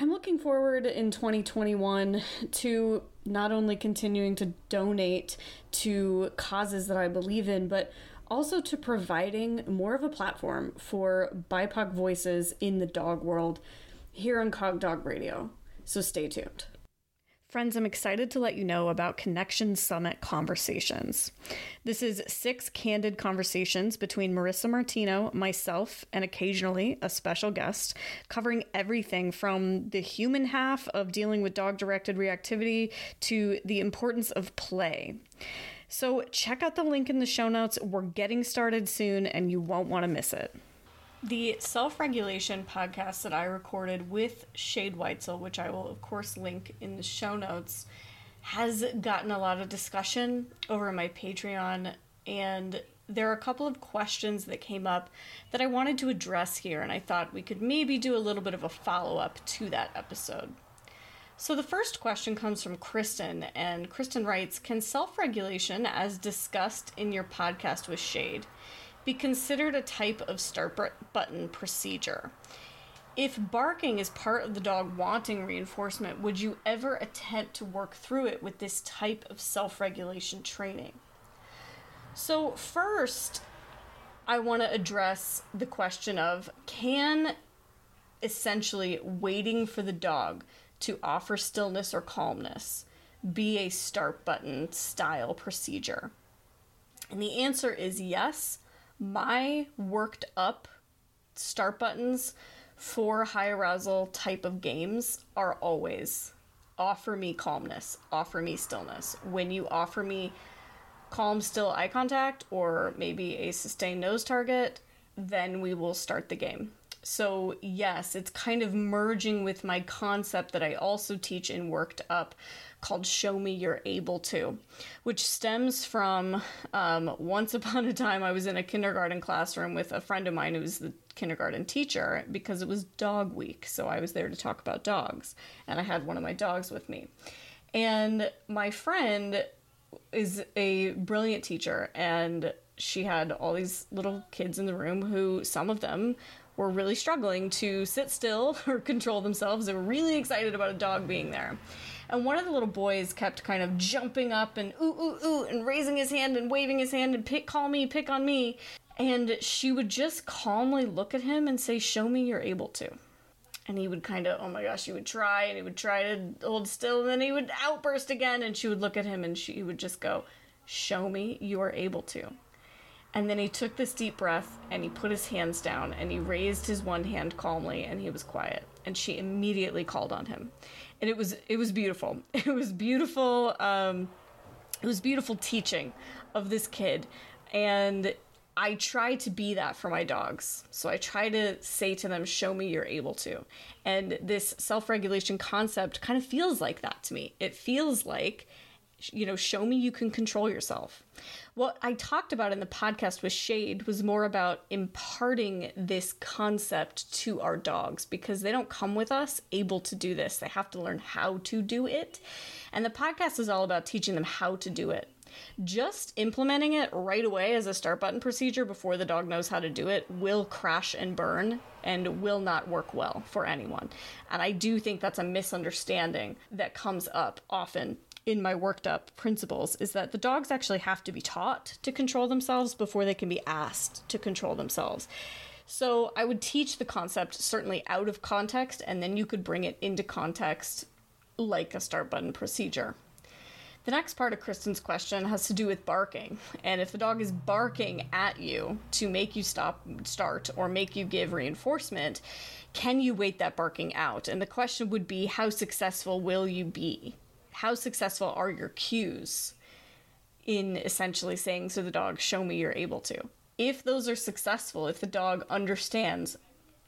I'm looking forward in 2021 to not only continuing to donate to causes that I believe in, but also to providing more of a platform for BIPOC voices in the dog world here on Cog Dog Radio. So stay tuned. Friends, I'm excited to let you know about Connection Summit Conversations. This is six candid conversations between Marissa Martino, myself, and occasionally a special guest, covering everything from the human half of dealing with dog directed reactivity to the importance of play. So, check out the link in the show notes. We're getting started soon, and you won't want to miss it. The self regulation podcast that I recorded with Shade Whitesel, which I will, of course, link in the show notes, has gotten a lot of discussion over my Patreon. And there are a couple of questions that came up that I wanted to address here, and I thought we could maybe do a little bit of a follow up to that episode. So, the first question comes from Kristen, and Kristen writes Can self regulation, as discussed in your podcast with Shade, be considered a type of start button procedure. If barking is part of the dog wanting reinforcement, would you ever attempt to work through it with this type of self regulation training? So, first, I want to address the question of can essentially waiting for the dog to offer stillness or calmness be a start button style procedure? And the answer is yes, my worked up start buttons for high arousal type of games are always offer me calmness, offer me stillness. When you offer me calm, still eye contact, or maybe a sustained nose target, then we will start the game. So, yes, it's kind of merging with my concept that I also teach in Worked Up called Show Me You're Able To, which stems from um, once upon a time I was in a kindergarten classroom with a friend of mine who was the kindergarten teacher because it was dog week. So I was there to talk about dogs, and I had one of my dogs with me. And my friend is a brilliant teacher, and she had all these little kids in the room who, some of them, were really struggling to sit still or control themselves. They were really excited about a dog being there. And one of the little boys kept kind of jumping up and ooh, ooh, ooh, and raising his hand and waving his hand and pick, call me, pick on me. And she would just calmly look at him and say, Show me you're able to. And he would kind of, oh my gosh, he would try and he would try to hold still and then he would outburst again. And she would look at him and she would just go, Show me you are able to. And then he took this deep breath and he put his hands down and he raised his one hand calmly and he was quiet. And she immediately called on him and it was it was beautiful. It was beautiful. Um, it was beautiful teaching of this kid, and I try to be that for my dogs. So I try to say to them, "Show me you're able to." And this self-regulation concept kind of feels like that to me. It feels like you know, show me you can control yourself. What I talked about in the podcast with Shade was more about imparting this concept to our dogs because they don't come with us able to do this. They have to learn how to do it. And the podcast is all about teaching them how to do it. Just implementing it right away as a start button procedure before the dog knows how to do it will crash and burn and will not work well for anyone. And I do think that's a misunderstanding that comes up often in my worked up principles is that the dogs actually have to be taught to control themselves before they can be asked to control themselves. So I would teach the concept certainly out of context, and then you could bring it into context like a start button procedure. The next part of Kristen's question has to do with barking. And if the dog is barking at you to make you stop, start, or make you give reinforcement, can you wait that barking out? And the question would be how successful will you be? How successful are your cues in essentially saying to the dog, show me you're able to? If those are successful, if the dog understands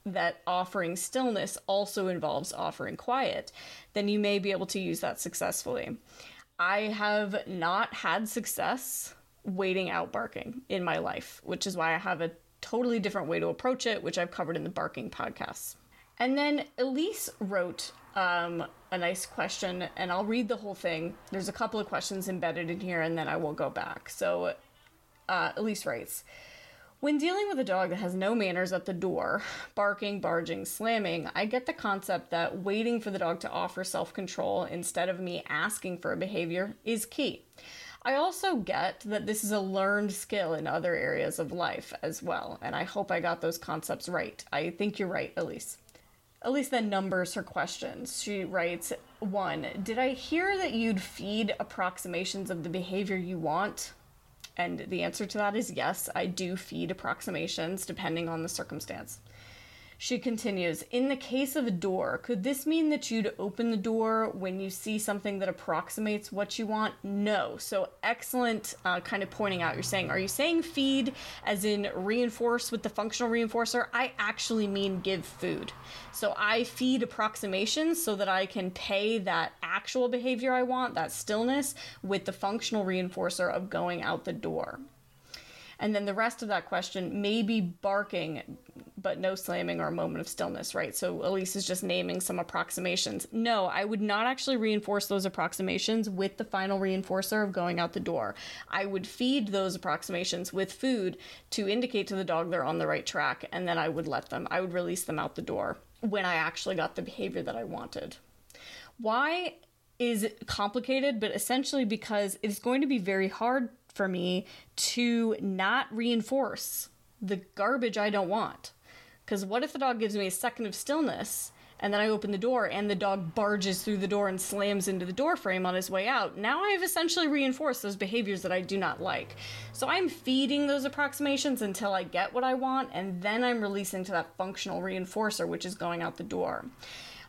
that offering stillness also involves offering quiet, then you may be able to use that successfully. I have not had success waiting out barking in my life, which is why I have a totally different way to approach it, which I've covered in the barking podcasts. And then Elise wrote um, a nice question, and I'll read the whole thing. There's a couple of questions embedded in here, and then I will go back. So uh, Elise writes When dealing with a dog that has no manners at the door, barking, barging, slamming, I get the concept that waiting for the dog to offer self control instead of me asking for a behavior is key. I also get that this is a learned skill in other areas of life as well, and I hope I got those concepts right. I think you're right, Elise. Elise then numbers her questions. She writes, One, did I hear that you'd feed approximations of the behavior you want? And the answer to that is yes, I do feed approximations depending on the circumstance. She continues In the case of a door, could this mean that you'd open the door when you see something that approximates what you want? No. So, excellent uh, kind of pointing out. You're saying, Are you saying feed as in reinforce with the functional reinforcer? I actually mean give food. So, I feed approximations so that I can pay that actual behavior I want, that stillness, with the functional reinforcer of going out the door. And then the rest of that question may be barking, but no slamming or a moment of stillness, right? So Elise is just naming some approximations. No, I would not actually reinforce those approximations with the final reinforcer of going out the door. I would feed those approximations with food to indicate to the dog they're on the right track, and then I would let them, I would release them out the door when I actually got the behavior that I wanted. Why is complicated, but essentially because it's going to be very hard for me to not reinforce the garbage I don't want. Because what if the dog gives me a second of stillness and then I open the door and the dog barges through the door and slams into the door frame on his way out? Now I've essentially reinforced those behaviors that I do not like. So I'm feeding those approximations until I get what I want and then I'm releasing to that functional reinforcer, which is going out the door.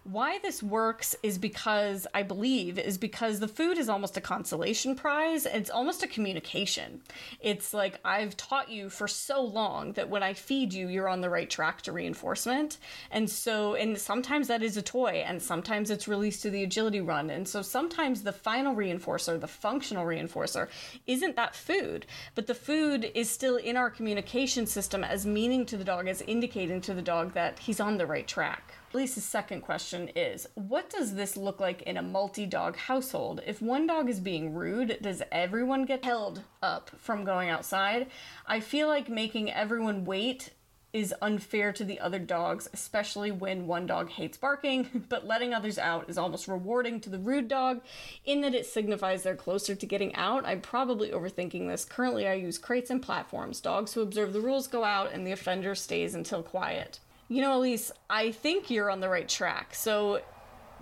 Why this works is because I believe is because the food is almost a consolation prize. It's almost a communication. It's like I've taught you for so long that when I feed you, you're on the right track to reinforcement. And so, and sometimes that is a toy, and sometimes it's released to the agility run. And so sometimes the final reinforcer, the functional reinforcer, isn't that food, but the food is still in our communication system as meaning to the dog, as indicating to the dog that he's on the right track. Lisa's second question is What does this look like in a multi dog household? If one dog is being rude, does everyone get held up from going outside? I feel like making everyone wait is unfair to the other dogs, especially when one dog hates barking, but letting others out is almost rewarding to the rude dog in that it signifies they're closer to getting out. I'm probably overthinking this. Currently, I use crates and platforms. Dogs who observe the rules go out, and the offender stays until quiet. You know, Elise, I think you're on the right track. So,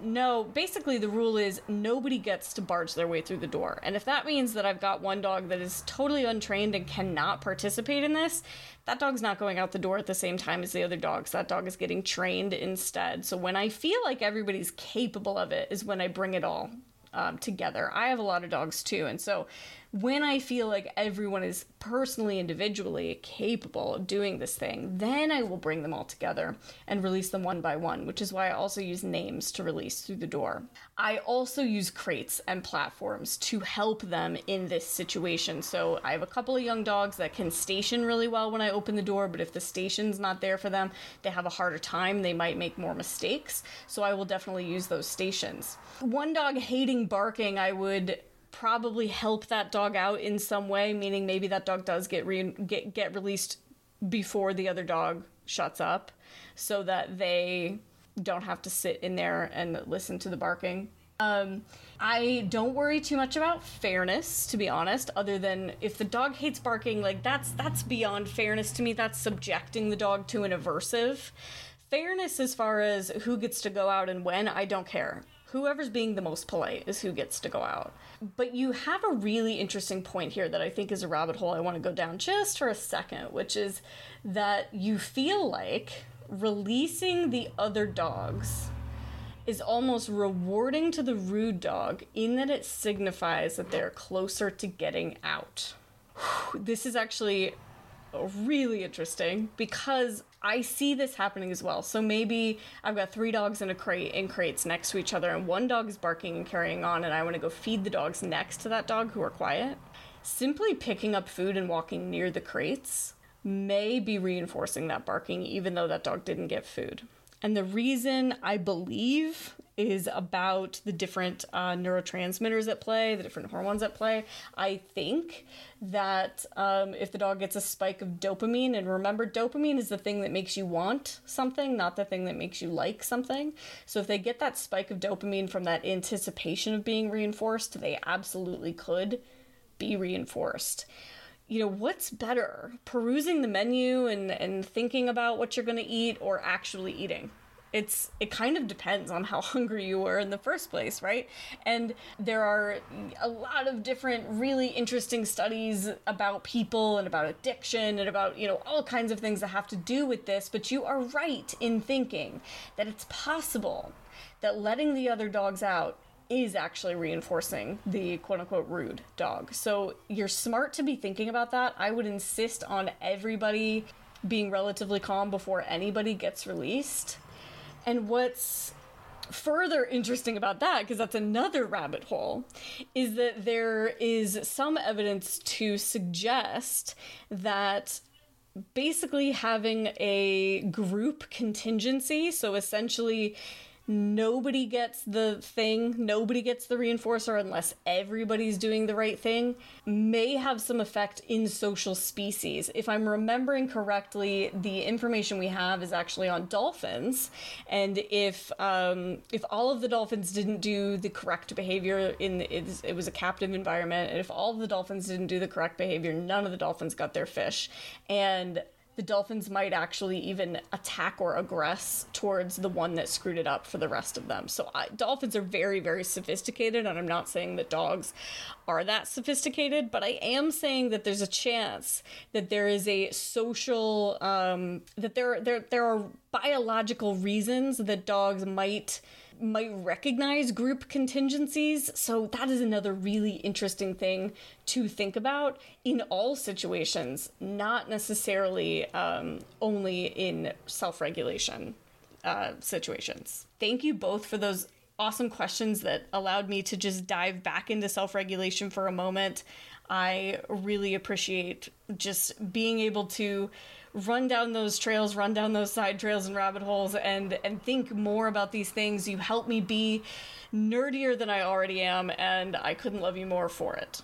no, basically, the rule is nobody gets to barge their way through the door. And if that means that I've got one dog that is totally untrained and cannot participate in this, that dog's not going out the door at the same time as the other dogs. That dog is getting trained instead. So, when I feel like everybody's capable of it, is when I bring it all um, together. I have a lot of dogs too. And so, when I feel like everyone is personally, individually capable of doing this thing, then I will bring them all together and release them one by one, which is why I also use names to release through the door. I also use crates and platforms to help them in this situation. So I have a couple of young dogs that can station really well when I open the door, but if the station's not there for them, they have a harder time. They might make more mistakes. So I will definitely use those stations. One dog hating barking, I would probably help that dog out in some way, meaning maybe that dog does get re- get get released before the other dog shuts up, so that they don't have to sit in there and listen to the barking. Um, I don't worry too much about fairness, to be honest. Other than if the dog hates barking, like that's that's beyond fairness to me. That's subjecting the dog to an aversive. Fairness, as far as who gets to go out and when, I don't care whoever's being the most polite is who gets to go out. But you have a really interesting point here that I think is a rabbit hole I want to go down just for a second, which is that you feel like releasing the other dogs is almost rewarding to the rude dog in that it signifies that they're closer to getting out. This is actually really interesting because I see this happening as well. So maybe I've got three dogs in a crate in crates next to each other, and one dog is barking and carrying on, and I want to go feed the dogs next to that dog who are quiet. Simply picking up food and walking near the crates may be reinforcing that barking, even though that dog didn't get food. And the reason I believe is about the different uh, neurotransmitters at play, the different hormones at play. I think that um, if the dog gets a spike of dopamine, and remember, dopamine is the thing that makes you want something, not the thing that makes you like something. So if they get that spike of dopamine from that anticipation of being reinforced, they absolutely could be reinforced you know what's better perusing the menu and and thinking about what you're going to eat or actually eating? It's it kind of depends on how hungry you were in the first place right? And there are a lot of different really interesting studies about people and about addiction and about you know all kinds of things that have to do with this but you are right in thinking that it's possible that letting the other dogs out is actually reinforcing the quote unquote rude dog. So you're smart to be thinking about that. I would insist on everybody being relatively calm before anybody gets released and what's further interesting about that, because that's another rabbit hole, is that there is some evidence to suggest that basically having a group contingency, so essentially nobody gets the thing, nobody gets the reinforcer unless everybody's doing the right thing, may have some effect in social species. If I'm remembering correctly, the information we have is actually on dolphins, and if um, if all of the dolphins didn't do the correct behavior in the, it, was a captive environment, and if all of the dolphins didn't do the correct behavior, none of the dolphins got their fish, and the dolphins might actually even attack or aggress towards the one that screwed it up for the rest of them. So I, dolphins are very, very sophisticated, and I'm not saying that dogs are that sophisticated, but I am saying that there's a chance that there is a social um, that there there there are biological reasons that dogs might might recognize group contingencies. So that is another really interesting thing to think about in all situations, not necessarily um, only in self regulation uh, situations. Thank you both for those awesome questions that allowed me to just dive back into self regulation for a moment. I really appreciate just being able to run down those trails, run down those side trails and rabbit holes and and think more about these things. You help me be nerdier than I already am and I couldn't love you more for it.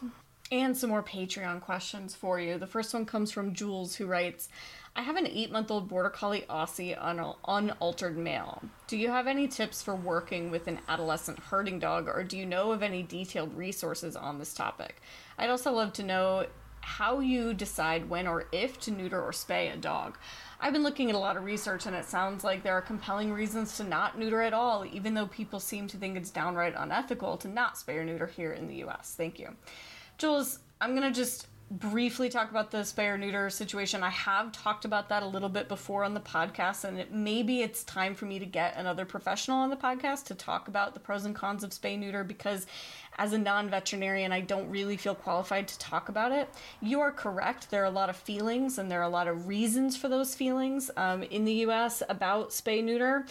And some more Patreon questions for you. The first one comes from Jules who writes, I have an eight month old Border Collie Aussie on un- unaltered male. Do you have any tips for working with an adolescent herding dog, or do you know of any detailed resources on this topic? I'd also love to know how you decide when or if to neuter or spay a dog. I've been looking at a lot of research and it sounds like there are compelling reasons to not neuter at all, even though people seem to think it's downright unethical to not spay or neuter here in the US. Thank you. Jules, I'm going to just briefly talk about the spay neuter situation. I have talked about that a little bit before on the podcast, and it, maybe it's time for me to get another professional on the podcast to talk about the pros and cons of spay neuter because as a non veterinarian, I don't really feel qualified to talk about it. You are correct. There are a lot of feelings and there are a lot of reasons for those feelings um, in the US about spay neuter.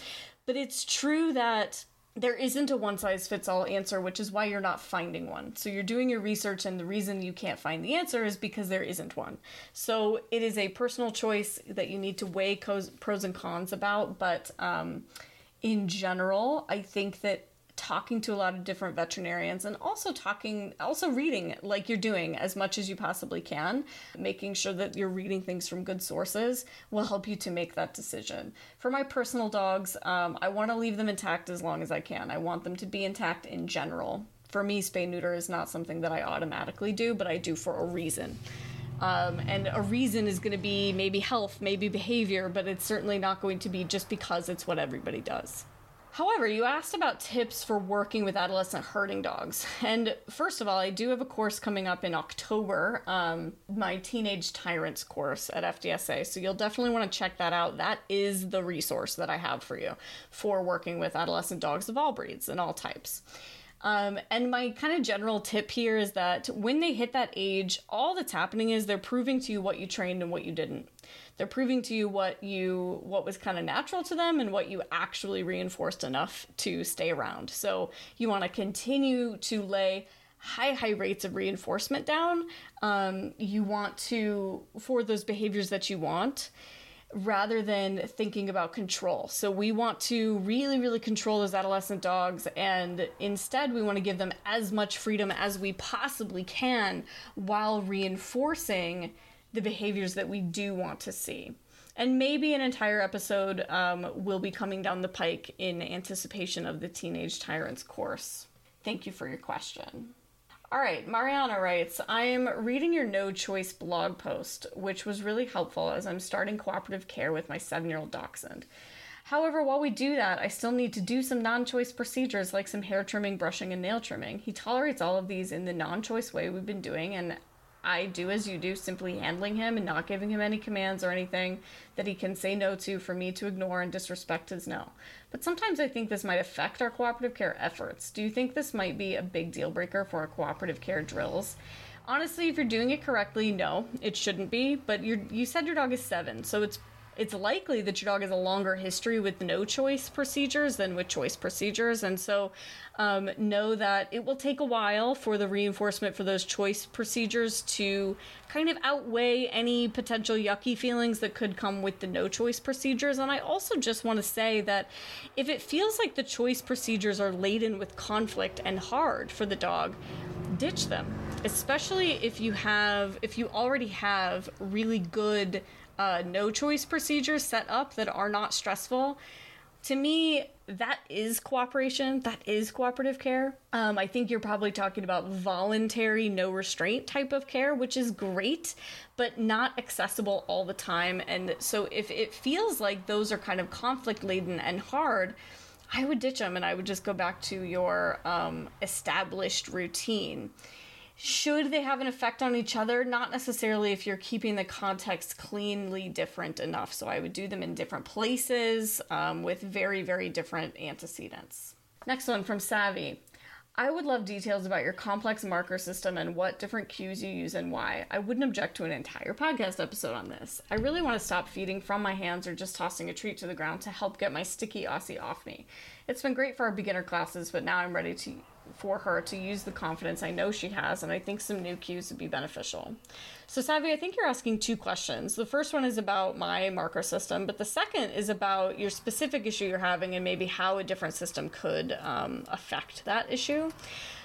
But it's true that there isn't a one size fits all answer, which is why you're not finding one. So you're doing your research, and the reason you can't find the answer is because there isn't one. So it is a personal choice that you need to weigh pros and cons about. But um, in general, I think that talking to a lot of different veterinarians and also talking also reading like you're doing as much as you possibly can. Making sure that you're reading things from good sources will help you to make that decision. For my personal dogs um, i want to leave them intact as long as i can. I want them to be intact in general. For me spay neuter is not something that i automatically do but i do for a reason. Um, and a reason is going to be maybe health maybe behavior but it's certainly not going to be just because it's what everybody does However, you asked about tips for working with adolescent herding dogs. And first of all, I do have a course coming up in October, um, my Teenage Tyrants course at FDSA. So you'll definitely want to check that out. That is the resource that I have for you for working with adolescent dogs of all breeds and all types. Um, and my kind of general tip here is that when they hit that age, all that's happening is they're proving to you what you trained and what you didn't. They're proving to you what you what was kind of natural to them and what you actually reinforced enough to stay around. So you want to continue to lay high high rates of reinforcement down. Um, you want to for those behaviors that you want rather than thinking about control. So we want to really, really control those adolescent dogs, and instead, we want to give them as much freedom as we possibly can while reinforcing the behaviors that we do want to see. And maybe an entire episode um, will be coming down the pike in anticipation of the Teenage Tyrants course. Thank you for your question. All right, Mariana writes I am reading your no choice blog post, which was really helpful as I'm starting cooperative care with my seven year old dachshund. However, while we do that, I still need to do some non choice procedures like some hair trimming, brushing, and nail trimming. He tolerates all of these in the non choice way we've been doing, and I do as you do, simply handling him and not giving him any commands or anything that he can say no to for me to ignore and disrespect his no. But sometimes I think this might affect our cooperative care efforts. Do you think this might be a big deal breaker for our cooperative care drills? Honestly, if you're doing it correctly, no, it shouldn't be. But you you said your dog is seven, so it's it's likely that your dog has a longer history with no choice procedures than with choice procedures. And so um, know that it will take a while for the reinforcement for those choice procedures to kind of outweigh any potential yucky feelings that could come with the no choice procedures. And I also just want to say that if it feels like the choice procedures are laden with conflict and hard for the dog, ditch them especially if you have if you already have really good uh, no choice procedures set up that are not stressful. To me that is cooperation. That is cooperative care. Um, i think you're probably talking about voluntary no restraint type of care which is great but not accessible all the time. And so if it feels like those are kind of conflict laden and hard i would ditch them and i would just go back to your um, established routine should they have an effect on each other? Not necessarily if you're keeping the context cleanly different enough. So I would do them in different places um, with very, very different antecedents. Next one from Savvy. I would love details about your complex marker system and what different cues you use and why. I wouldn't object to an entire podcast episode on this. I really want to stop feeding from my hands or just tossing a treat to the ground to help get my sticky Aussie off me. It's been great for our beginner classes, but now I'm ready to for her to use the confidence I know she has, and I think some new cues would be beneficial. So, Savvy, I think you're asking two questions. The first one is about my marker system, but the second is about your specific issue you're having and maybe how a different system could um, affect that issue.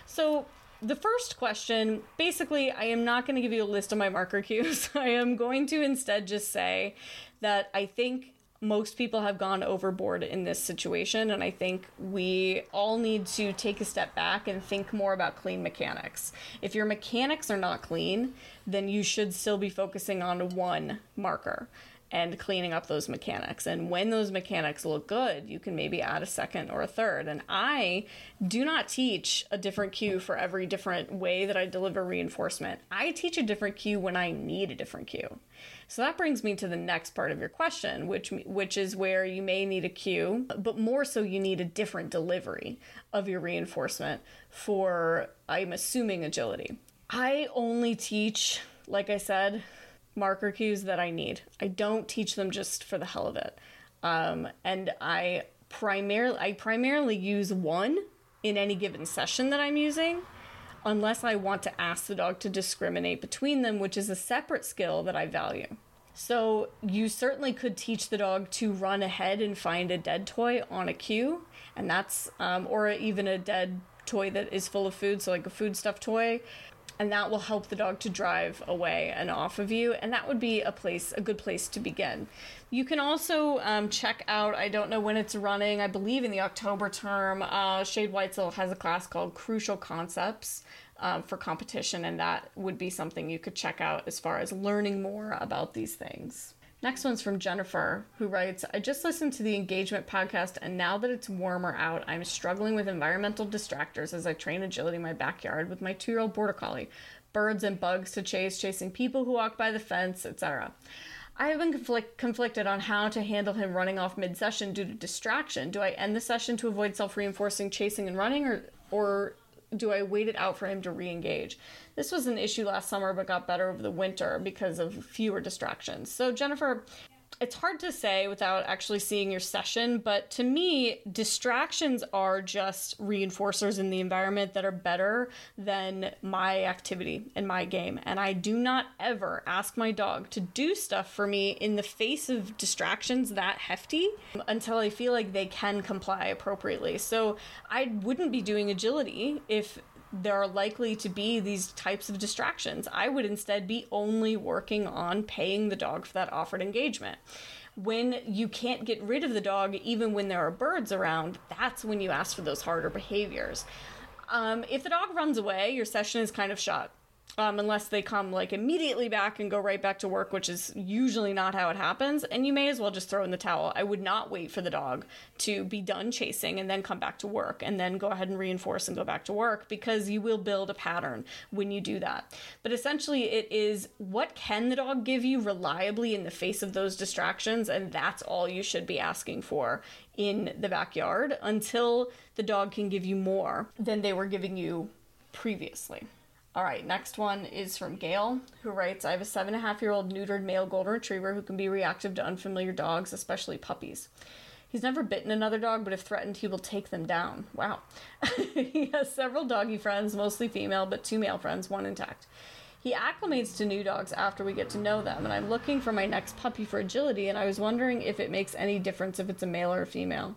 So, the first question basically, I am not going to give you a list of my marker cues. I am going to instead just say that I think most people have gone overboard in this situation and i think we all need to take a step back and think more about clean mechanics. If your mechanics are not clean then you should still be focusing on one marker and cleaning up those mechanics. And when those mechanics look good, you can maybe add a second or a third. And I do not teach a different cue for every different way that I deliver reinforcement. I teach a different cue when I need a different cue. So that brings me to the next part of your question, which which is where you may need a cue, but more so you need a different delivery of your reinforcement for I'm assuming agility. I only teach, like I said, marker cues that I need. I don't teach them just for the hell of it. Um, and I primarily I primarily use one in any given session that I'm using unless I want to ask the dog to discriminate between them, which is a separate skill that I value. So, you certainly could teach the dog to run ahead and find a dead toy on a cue, and that's, um, or even a dead toy that is full of food, so like a food stuffed toy, and that will help the dog to drive away and off of you, and that would be a place, a good place to begin. You can also um, check out, I don't know when it's running, I believe in the October term, uh, Shade Whitesel has a class called Crucial Concepts um, for competition, and that would be something you could check out as far as learning more about these things. Next one's from Jennifer, who writes I just listened to the engagement podcast, and now that it's warmer out, I'm struggling with environmental distractors as I train agility in my backyard with my two year old border collie, birds and bugs to chase, chasing people who walk by the fence, etc. I have been conflict- conflicted on how to handle him running off mid session due to distraction. Do I end the session to avoid self reinforcing chasing and running, or, or do I wait it out for him to re engage? This was an issue last summer, but got better over the winter because of fewer distractions. So, Jennifer, it's hard to say without actually seeing your session, but to me, distractions are just reinforcers in the environment that are better than my activity and my game. And I do not ever ask my dog to do stuff for me in the face of distractions that hefty until I feel like they can comply appropriately. So I wouldn't be doing agility if there are likely to be these types of distractions. I would instead be only working on paying the dog for that offered engagement. When you can't get rid of the dog, even when there are birds around, that's when you ask for those harder behaviors. Um, if the dog runs away, your session is kind of shot um, unless they come like immediately back and go right back to work, which is usually not how it happens. And you may as well just throw in the towel. I would not wait for the dog to be done chasing and then come back to work and then go ahead and reinforce and go back to work because you will build a pattern when you do that. But essentially, it is what can the dog give you reliably in the face of those distractions, and that's all you should be asking for in the backyard until the dog can give you more than they were giving you previously. All right, next one is from Gail, who writes I have a seven and a half year old neutered male golden retriever who can be reactive to unfamiliar dogs, especially puppies. He's never bitten another dog, but if threatened, he will take them down. Wow. he has several doggy friends, mostly female, but two male friends, one intact. He acclimates to new dogs after we get to know them, and I'm looking for my next puppy for agility, and I was wondering if it makes any difference if it's a male or a female.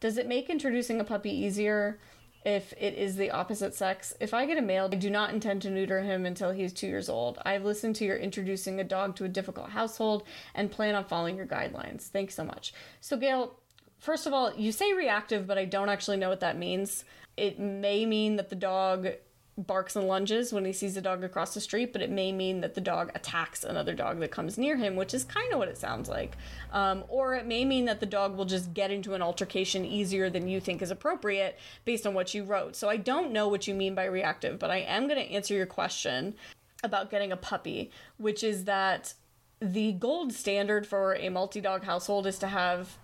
Does it make introducing a puppy easier? If it is the opposite sex. If I get a male, I do not intend to neuter him until he is two years old. I've listened to your introducing a dog to a difficult household and plan on following your guidelines. Thanks so much. So, Gail, first of all, you say reactive, but I don't actually know what that means. It may mean that the dog barks and lunges when he sees a dog across the street, but it may mean that the dog attacks another dog that comes near him, which is kind of what it sounds like. Um, or it may mean that the dog will just get into an altercation easier than you think is appropriate based on what you wrote. So I don't know what you mean by reactive, but I am going to answer your question about getting a puppy, which is that the gold standard for a multi dog household is to have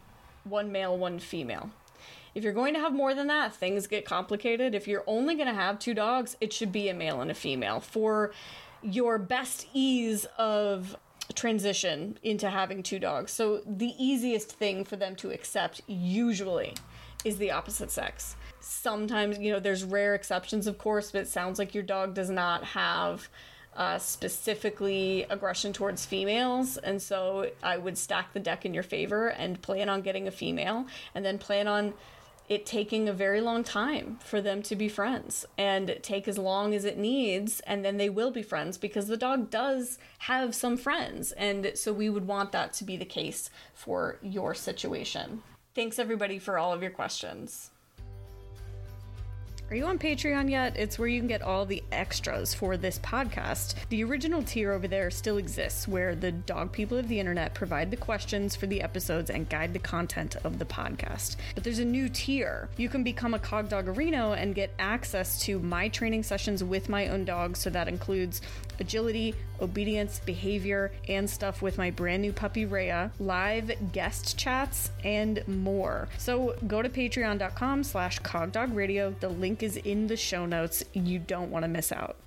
one male, one female. If you're going to have more than that, things get complicated. If you're only going to have two dogs, it should be a male and a female for your best ease of transition into having two dogs. So the easiest thing for them to accept usually is the opposite sex. Sometimes, you know, there's rare exceptions, of course, but it sounds like your dog does not have uh, specifically aggression towards females. And so I would stack the deck in your favor and plan on getting a female and then plan on it taking a very long time for them to be friends and take as long as it needs and then they will be friends because the dog does have some friends. And so we would want that to be the case for your situation. Thanks everybody for all of your questions are you on Patreon yet? It's where you can get all the extras for this podcast. The original tier over there still exists, where the dog people of the internet provide the questions for the episodes and guide the content of the podcast. But there's a new tier. You can become a Cog and get access to my training sessions with my own dog, so that includes agility, obedience, behavior, and stuff with my brand new puppy Rhea, live guest chats, and more. So go to patreon.com slash cogdogradio. The link is in the show notes. You don't want to miss out.